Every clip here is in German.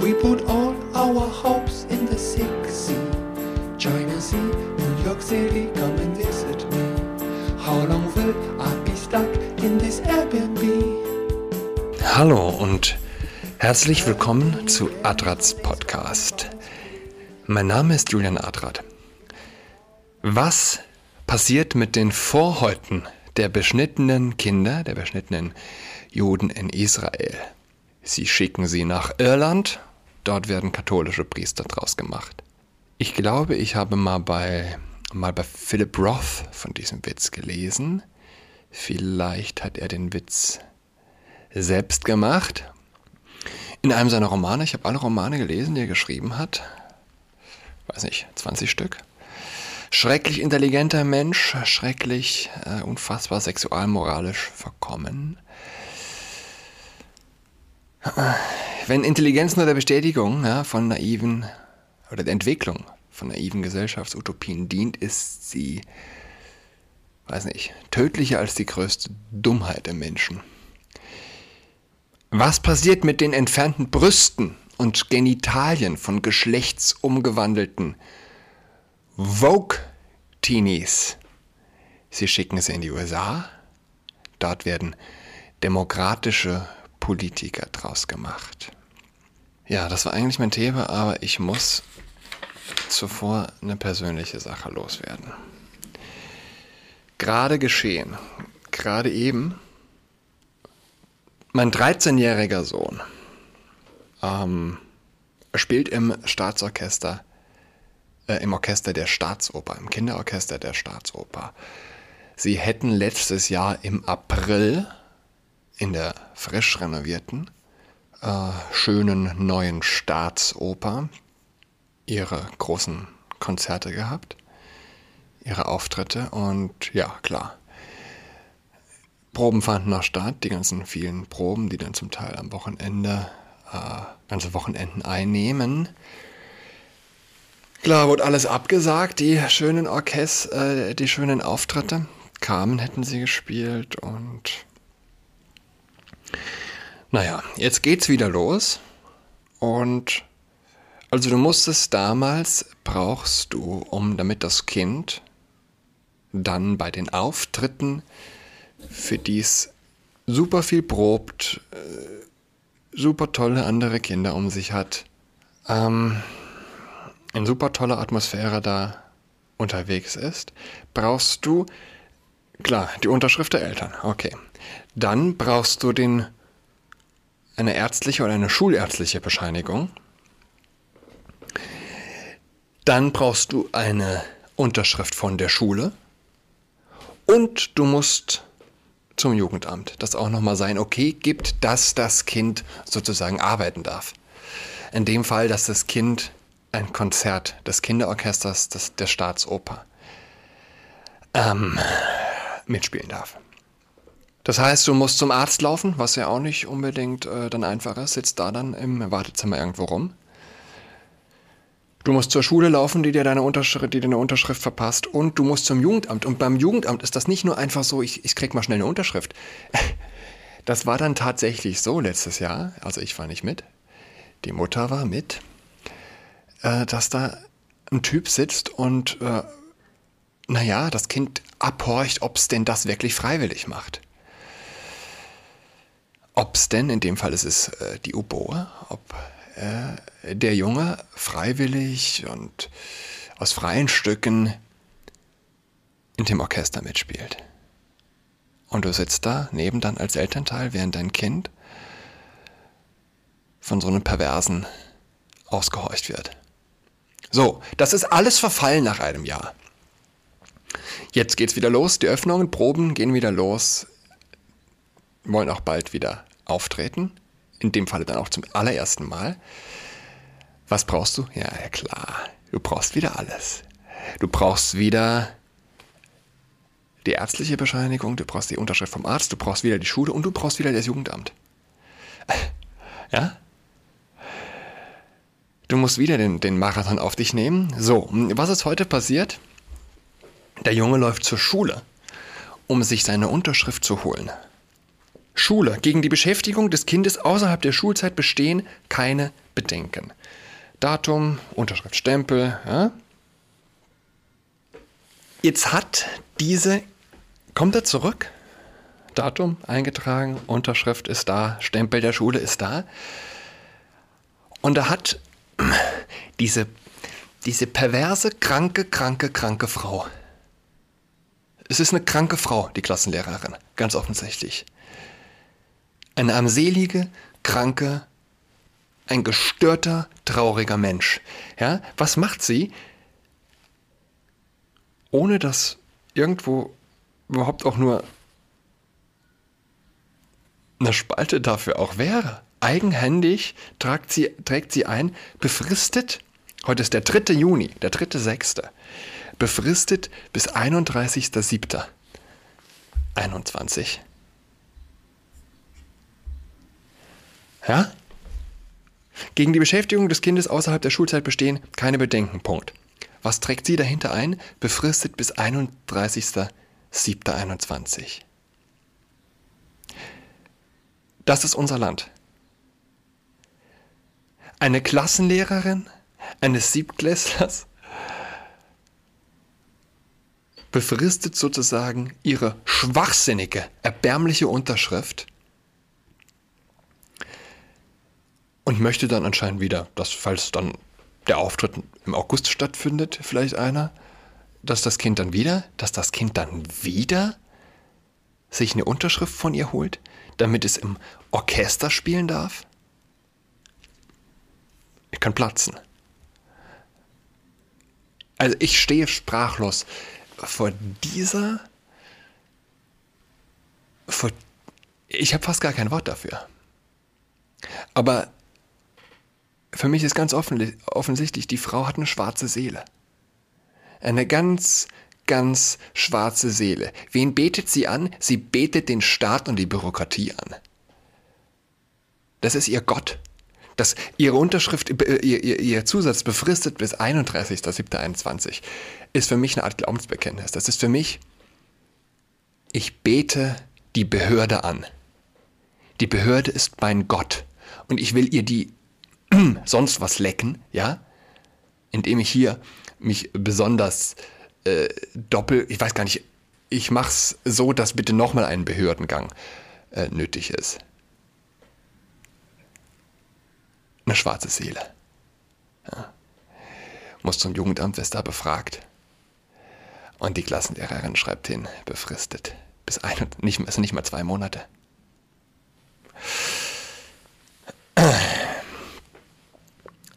We put all our hopes in the sick sea. China Sea, New York City, come and visit me. How long will I be stuck in this Airbnb? Hallo und herzlich willkommen zu Adrats Podcast. Mein Name ist Julian Adrat. Was passiert mit den Vorhäuten der beschnittenen Kinder, der beschnittenen Juden in Israel? Sie schicken sie nach Irland, dort werden katholische Priester draus gemacht. Ich glaube, ich habe mal bei, mal bei Philip Roth von diesem Witz gelesen. Vielleicht hat er den Witz selbst gemacht. In einem seiner Romane, ich habe alle Romane gelesen, die er geschrieben hat. Weiß nicht, 20 Stück. Schrecklich intelligenter Mensch, schrecklich, äh, unfassbar sexualmoralisch verkommen. Wenn Intelligenz nur der Bestätigung ja, von naiven oder der Entwicklung von naiven Gesellschaftsutopien dient, ist sie, weiß nicht, tödlicher als die größte Dummheit der Menschen. Was passiert mit den entfernten Brüsten und Genitalien von geschlechtsumgewandelten Vogue-Teenies? Sie schicken sie in die USA. Dort werden demokratische Politiker draus gemacht. Ja, das war eigentlich mein Thema, aber ich muss zuvor eine persönliche Sache loswerden. Gerade geschehen, gerade eben, mein 13-jähriger Sohn ähm, spielt im Staatsorchester, äh, im Orchester der Staatsoper, im Kinderorchester der Staatsoper. Sie hätten letztes Jahr im April in der frisch renovierten, äh, schönen neuen Staatsoper ihre großen Konzerte gehabt, ihre Auftritte und ja, klar. Proben fanden noch statt, die ganzen vielen Proben, die dann zum Teil am Wochenende, äh, ganze Wochenenden einnehmen. Klar, wurde alles abgesagt, die schönen Orchester, äh, die schönen Auftritte. Carmen hätten sie gespielt und naja, jetzt geht's wieder los. Und also du musstest damals, brauchst du, um damit das Kind dann bei den Auftritten, für die es super viel probt, äh, super tolle andere Kinder um sich hat, ähm, in super toller Atmosphäre da unterwegs ist, brauchst du, klar, die Unterschrift der Eltern, okay. Dann brauchst du den eine ärztliche oder eine schulärztliche Bescheinigung. Dann brauchst du eine Unterschrift von der Schule. Und du musst zum Jugendamt, das auch nochmal sein okay gibt, dass das Kind sozusagen arbeiten darf. In dem Fall, dass das Kind ein Konzert des Kinderorchesters des, der Staatsoper ähm, mitspielen darf. Das heißt, du musst zum Arzt laufen, was ja auch nicht unbedingt äh, dann einfach ist, sitzt da dann im Wartezimmer irgendwo rum. Du musst zur Schule laufen, die dir deine Unterschrift, die dir Unterschrift verpasst, und du musst zum Jugendamt. Und beim Jugendamt ist das nicht nur einfach so, ich, ich krieg mal schnell eine Unterschrift. Das war dann tatsächlich so letztes Jahr, also ich war nicht mit, die Mutter war mit, äh, dass da ein Typ sitzt und, äh, naja, das Kind abhorcht, ob es denn das wirklich freiwillig macht ob es denn, in dem Fall ist es äh, die Oboe, ob äh, der Junge freiwillig und aus freien Stücken in dem Orchester mitspielt. Und du sitzt da neben dann als Elternteil, während dein Kind von so einem Perversen ausgehorcht wird. So, das ist alles verfallen nach einem Jahr. Jetzt geht's wieder los, die Öffnungen, Proben gehen wieder los wollen auch bald wieder auftreten. In dem Falle dann auch zum allerersten Mal. Was brauchst du? Ja, ja klar. Du brauchst wieder alles. Du brauchst wieder die ärztliche Bescheinigung, du brauchst die Unterschrift vom Arzt, du brauchst wieder die Schule und du brauchst wieder das Jugendamt. Ja? Du musst wieder den, den Marathon auf dich nehmen. So, was ist heute passiert? Der Junge läuft zur Schule, um sich seine Unterschrift zu holen. Schule. Gegen die Beschäftigung des Kindes außerhalb der Schulzeit bestehen keine Bedenken. Datum, Unterschrift, Stempel. Ja? Jetzt hat diese, kommt er zurück? Datum eingetragen, Unterschrift ist da, Stempel der Schule ist da. Und er hat diese, diese perverse, kranke, kranke, kranke Frau. Es ist eine kranke Frau, die Klassenlehrerin, ganz offensichtlich. Eine armselige, kranke, ein gestörter, trauriger Mensch. Ja, was macht sie, ohne dass irgendwo überhaupt auch nur eine Spalte dafür auch wäre? Eigenhändig trägt sie, trägt sie ein, befristet, heute ist der 3. Juni, der 3.6., befristet bis 31.07.21. Ja? Gegen die Beschäftigung des Kindes außerhalb der Schulzeit bestehen keine Bedenken. Punkt. Was trägt sie dahinter ein? Befristet bis 31.07.21. Das ist unser Land. Eine Klassenlehrerin eines Siebtklässlers befristet sozusagen ihre schwachsinnige, erbärmliche Unterschrift und möchte dann anscheinend wieder, dass falls dann der Auftritt im August stattfindet, vielleicht einer, dass das Kind dann wieder, dass das Kind dann wieder sich eine Unterschrift von ihr holt, damit es im Orchester spielen darf? Ich kann platzen. Also ich stehe sprachlos vor dieser, vor, ich habe fast gar kein Wort dafür. Aber für mich ist ganz offen, offensichtlich, die Frau hat eine schwarze Seele. Eine ganz, ganz schwarze Seele. Wen betet sie an? Sie betet den Staat und die Bürokratie an. Das ist ihr Gott. Das, ihre Unterschrift, äh, ihr, ihr, ihr Zusatz befristet bis 31.07.21 ist für mich eine Art Glaubensbekenntnis. Das ist für mich, ich bete die Behörde an. Die Behörde ist mein Gott. Und ich will ihr die sonst was lecken, ja, indem ich hier mich besonders äh, doppel, ich weiß gar nicht, ich mach's so, dass bitte nochmal ein Behördengang äh, nötig ist. Eine schwarze Seele. Ja. Muss zum Jugendamt, wer da befragt. Und die Klassenlehrerin schreibt hin, befristet. Bis ein, nicht, also nicht mal zwei Monate.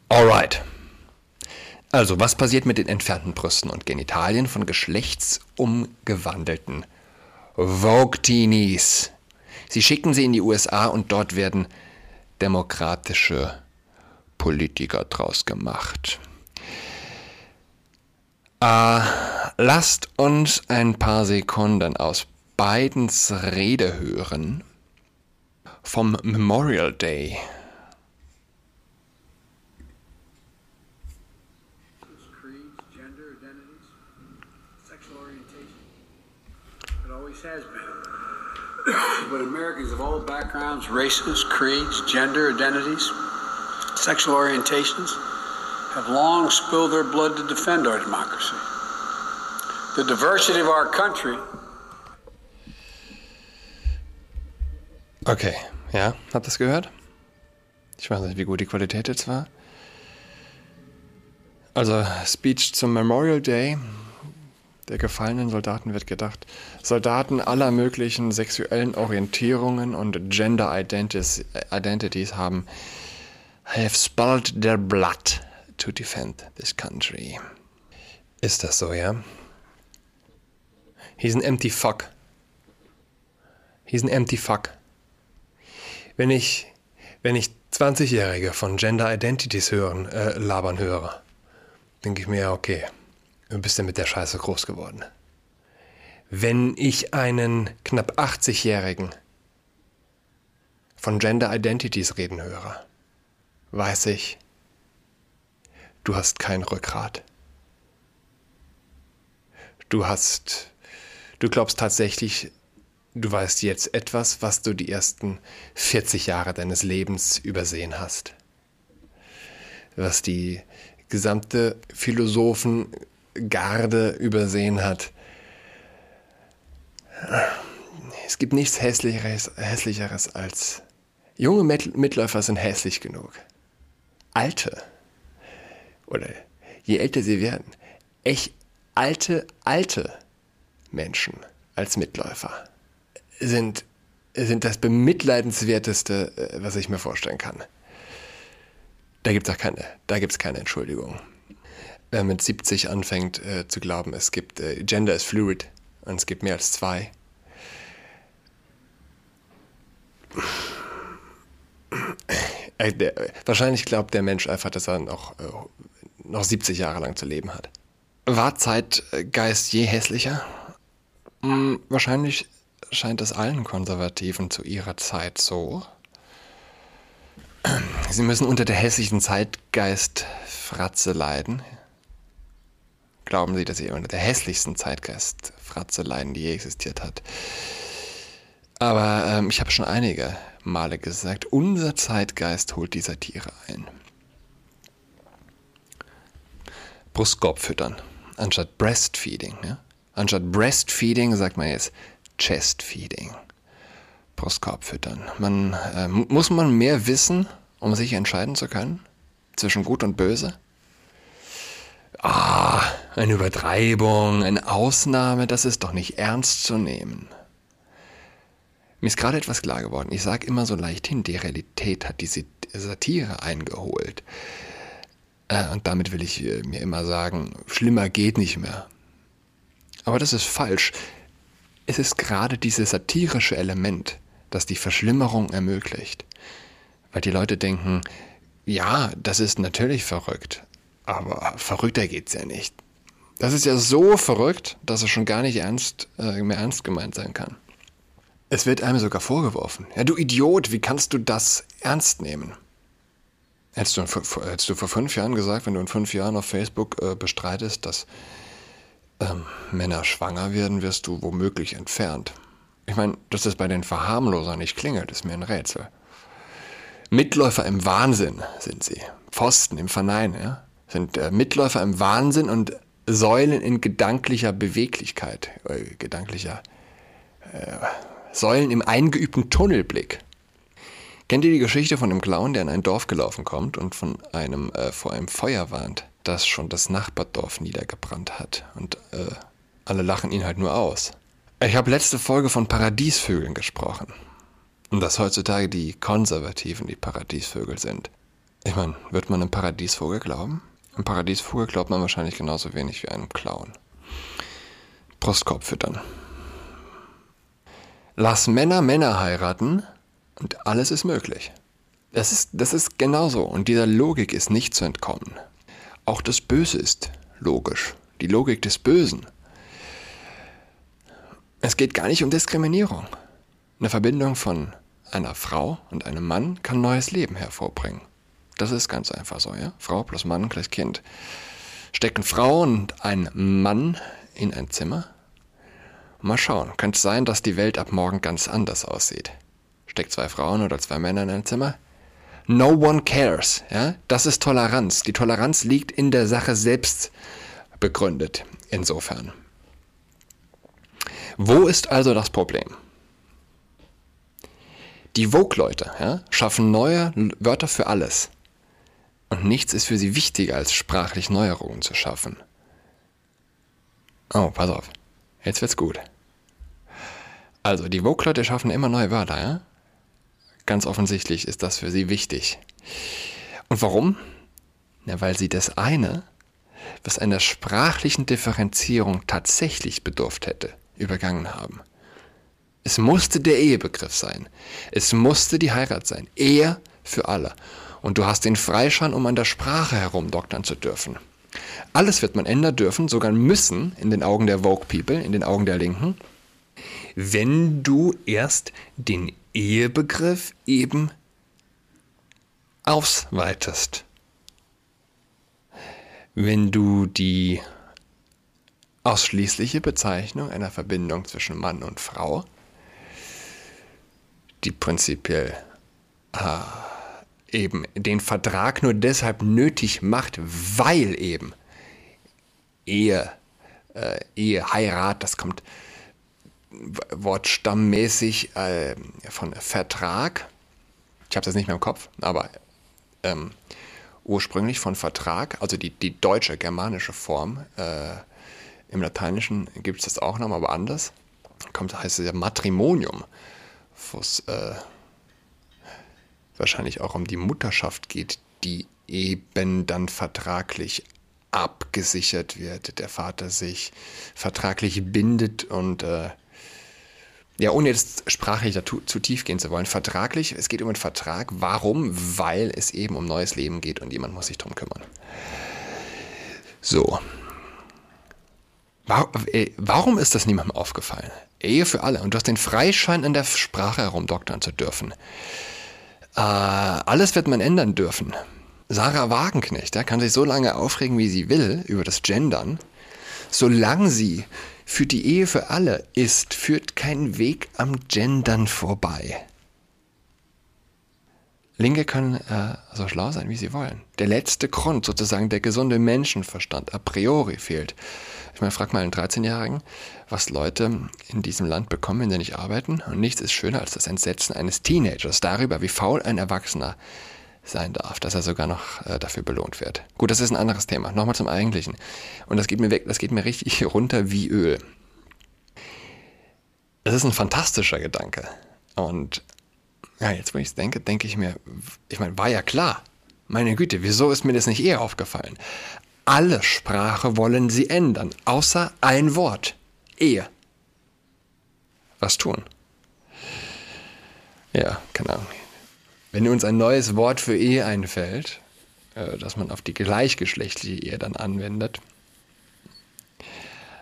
Alright. Also, was passiert mit den entfernten Brüsten und Genitalien von geschlechtsumgewandelten Vogue-Teenies? Sie schicken sie in die USA und dort werden demokratische Politiker draus gemacht. Äh, lasst uns ein paar Sekunden aus Bidens Rede hören vom Memorial Day but Americans of all backgrounds, races, creeds, gender identities, sexual orientations have long spilled their blood to defend our democracy. The diversity of our country. Okay, ja, habt ihr das gehört? Ich weiß nicht, wie gut die Qualität jetzt war. Also, Speech zum Memorial Day der gefallenen Soldaten wird gedacht. Soldaten aller möglichen sexuellen Orientierungen und Gender Identities haben have spilled their blood to defend this country. Ist das so, ja? He's an empty fuck. He's an empty fuck. Wenn ich, wenn ich 20-Jährige von Gender Identities hören, äh, labern höre, denke ich mir, okay, Du bist ja mit der Scheiße groß geworden. Wenn ich einen knapp 80-Jährigen von Gender Identities reden höre, weiß ich, du hast kein Rückgrat. Du hast, du glaubst tatsächlich, du weißt jetzt etwas, was du die ersten 40 Jahre deines Lebens übersehen hast. Was die gesamte Philosophengarde übersehen hat. Es gibt nichts Hässlicheres, Hässlicheres als junge Mitläufer sind hässlich genug. Alte oder je älter sie werden, echt alte, alte Menschen als Mitläufer sind, sind das bemitleidenswerteste, äh, was ich mir vorstellen kann. Da gibt es auch keine, da gibt's keine Entschuldigung. Wer mit 70 anfängt äh, zu glauben, es gibt äh, Gender ist fluid und es gibt mehr als zwei. Äh, der, wahrscheinlich glaubt der Mensch einfach, dass er noch, äh, noch 70 Jahre lang zu leben hat. War Zeitgeist je hässlicher? Hm, wahrscheinlich scheint es allen Konservativen zu ihrer Zeit so. Sie müssen unter der hässlichen Zeitgeistfratze leiden. Glauben Sie, dass Sie unter der hässlichsten Zeitgeistfratze leiden, die je existiert hat? Aber ähm, ich habe schon einige Male gesagt, unser Zeitgeist holt die Satire ein. Brustkorb füttern, anstatt Breastfeeding. Ja? Anstatt Breastfeeding sagt man jetzt Chestfeeding. Brustkorb füttern. Man, äh, muss man mehr wissen, um sich entscheiden zu können? Zwischen Gut und Böse? Ah, eine Übertreibung, eine Ausnahme, das ist doch nicht ernst zu nehmen. Mir ist gerade etwas klar geworden. Ich sage immer so leicht hin, die Realität hat diese Satire eingeholt. Äh, und damit will ich äh, mir immer sagen, schlimmer geht nicht mehr. Aber das ist falsch. Es ist gerade dieses satirische Element, das die Verschlimmerung ermöglicht. Weil die Leute denken, ja, das ist natürlich verrückt, aber verrückter geht's ja nicht. Das ist ja so verrückt, dass es schon gar nicht ernst, äh, mehr ernst gemeint sein kann. Es wird einem sogar vorgeworfen. Ja, du Idiot, wie kannst du das ernst nehmen? Hättest du, hättest du vor fünf Jahren gesagt, wenn du in fünf Jahren auf Facebook äh, bestreitest, dass ähm, Männer schwanger werden, wirst du womöglich entfernt. Ich meine, dass das bei den Verharmlosern nicht klingelt, ist mir ein Rätsel. Mitläufer im Wahnsinn sind sie. Pfosten im Verneinen, ja? Sind äh, Mitläufer im Wahnsinn und Säulen in gedanklicher Beweglichkeit. Äh, gedanklicher. Äh, Säulen im eingeübten Tunnelblick. Kennt ihr die Geschichte von dem Clown, der in ein Dorf gelaufen kommt und von einem äh, vor einem Feuer warnt? das schon das Nachbardorf niedergebrannt hat. Und äh, alle lachen ihn halt nur aus. Ich habe letzte Folge von Paradiesvögeln gesprochen. Und dass heutzutage die Konservativen die Paradiesvögel sind. Ich meine, wird man einem Paradiesvogel glauben? Einem Paradiesvogel glaubt man wahrscheinlich genauso wenig wie einem Clown. Brustkorb füttern. Lass Männer Männer heiraten und alles ist möglich. Das ist, das ist genauso und dieser Logik ist nicht zu entkommen. Auch das Böse ist logisch. Die Logik des Bösen. Es geht gar nicht um Diskriminierung. Eine Verbindung von einer Frau und einem Mann kann neues Leben hervorbringen. Das ist ganz einfach so, ja? Frau plus Mann gleich Kind. Stecken Frau und ein Mann in ein Zimmer? Mal schauen, könnte es sein, dass die Welt ab morgen ganz anders aussieht. Steckt zwei Frauen oder zwei Männer in ein Zimmer? No one cares. Ja? Das ist Toleranz. Die Toleranz liegt in der Sache selbst begründet. Insofern. Wo ist also das Problem? Die Vogue-Leute ja, schaffen neue Wörter für alles. Und nichts ist für sie wichtiger, als sprachlich Neuerungen zu schaffen. Oh, pass auf. Jetzt wird's gut. Also, die Vogue-Leute schaffen immer neue Wörter, ja? Ganz offensichtlich ist das für sie wichtig. Und warum? Ja, weil sie das eine, was einer sprachlichen Differenzierung tatsächlich bedurft hätte, übergangen haben. Es musste der Ehebegriff sein. Es musste die Heirat sein. Ehe für alle. Und du hast den Freischein, um an der Sprache herumdoktern zu dürfen. Alles wird man ändern dürfen, sogar müssen, in den Augen der Vogue People, in den Augen der Linken, wenn du erst den Ehebegriff eben ausweitest. Wenn du die ausschließliche Bezeichnung einer Verbindung zwischen Mann und Frau die prinzipiell äh, eben den Vertrag nur deshalb nötig macht, weil eben Ehe, äh, Ehe, Heirat, das kommt wortstammmäßig äh, von Vertrag. Ich habe das nicht mehr im Kopf, aber ähm, ursprünglich von Vertrag, also die, die deutsche, germanische Form. Äh, Im Lateinischen gibt es das auch noch, aber anders. Kommt, heißt es ja Matrimonium, es äh, wahrscheinlich auch um die Mutterschaft geht, die eben dann vertraglich abgesichert wird. Der Vater sich vertraglich bindet und äh, ja, ohne jetzt sprachlich dazu, zu tief gehen zu wollen, vertraglich, es geht um einen Vertrag. Warum? Weil es eben um neues Leben geht und jemand muss sich darum kümmern. So. Äh, warum ist das niemandem aufgefallen? Ehe für alle. Und du hast den Freischein in der Sprache herumdoktern zu dürfen. Äh, alles wird man ändern dürfen. Sarah Wagenknecht ja, kann sich so lange aufregen, wie sie will, über das Gendern. Solange sie für die Ehe für alle ist, führt kein Weg am Gendern vorbei. Linke können äh, so schlau sein, wie sie wollen. Der letzte Grund, sozusagen der gesunde Menschenverstand, a priori fehlt. Ich meine, frag mal einen 13-Jährigen, was Leute in diesem Land bekommen, wenn sie nicht arbeiten. Und nichts ist schöner als das Entsetzen eines Teenagers darüber, wie faul ein Erwachsener sein darf, dass er sogar noch äh, dafür belohnt wird. Gut, das ist ein anderes Thema. Nochmal zum Eigentlichen. Und das geht mir weg, das geht mir richtig runter wie Öl. Es ist ein fantastischer Gedanke. Und ja, jetzt, wo ich es denke, denke ich mir, ich meine, war ja klar. Meine Güte, wieso ist mir das nicht eher aufgefallen? Alle Sprache wollen sie ändern, außer ein Wort. Ehe. Was tun? Ja, keine Ahnung. Wenn uns ein neues Wort für Ehe einfällt, äh, das man auf die gleichgeschlechtliche Ehe dann anwendet,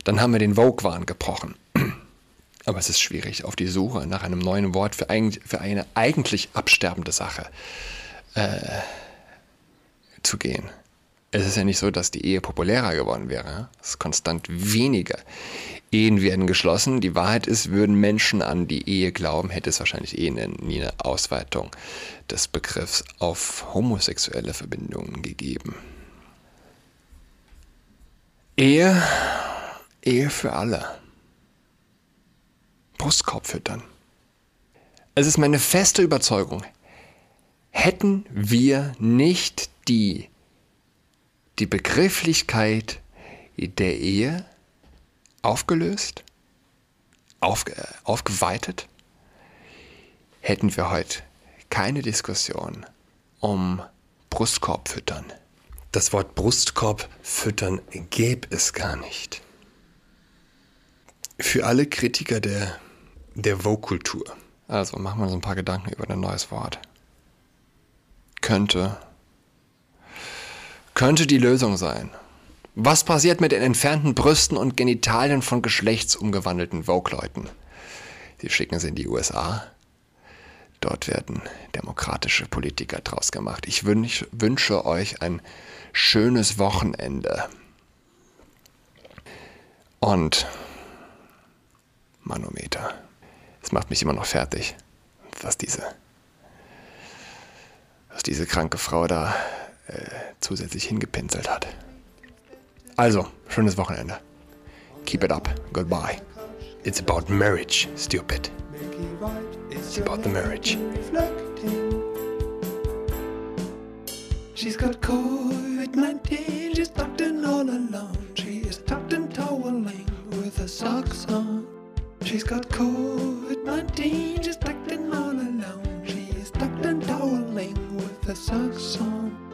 dann haben wir den Vogue-Wahn gebrochen. Aber es ist schwierig, auf die Suche nach einem neuen Wort für, ein, für eine eigentlich absterbende Sache äh, zu gehen. Es ist ja nicht so, dass die Ehe populärer geworden wäre. Es ist konstant weniger. Ehen werden geschlossen. Die Wahrheit ist, würden Menschen an die Ehe glauben, hätte es wahrscheinlich eh nie eine Ausweitung des Begriffs auf homosexuelle Verbindungen gegeben. Ehe, Ehe für alle. Brustkorb füttern. Es ist meine feste Überzeugung, hätten wir nicht die, die Begrifflichkeit der Ehe aufgelöst, auf, äh, aufgeweitet, hätten wir heute keine Diskussion um Brustkorb füttern. Das Wort Brustkorb füttern gäbe es gar nicht. Für alle Kritiker der, der Vogue-Kultur, also machen wir uns ein paar Gedanken über ein neues Wort. Könnte, könnte die Lösung sein. Was passiert mit den entfernten Brüsten und Genitalien von geschlechtsumgewandelten Vogue-Leuten? Sie schicken sie in die USA. Dort werden demokratische Politiker draus gemacht. Ich wünsch, wünsche euch ein schönes Wochenende. Und Manometer. Es macht mich immer noch fertig, was diese, was diese kranke Frau da äh, zusätzlich hingepinselt hat. Also, schönes Wochenende. Keep it up. Goodbye. It's about marriage, stupid. It's about the marriage. She's got COVID-19, she's tucked in all alone. She is tucked in toweling with her socks on. She's got COVID-19, she's tucked in all alone. She is tucked in toweling with a socks on.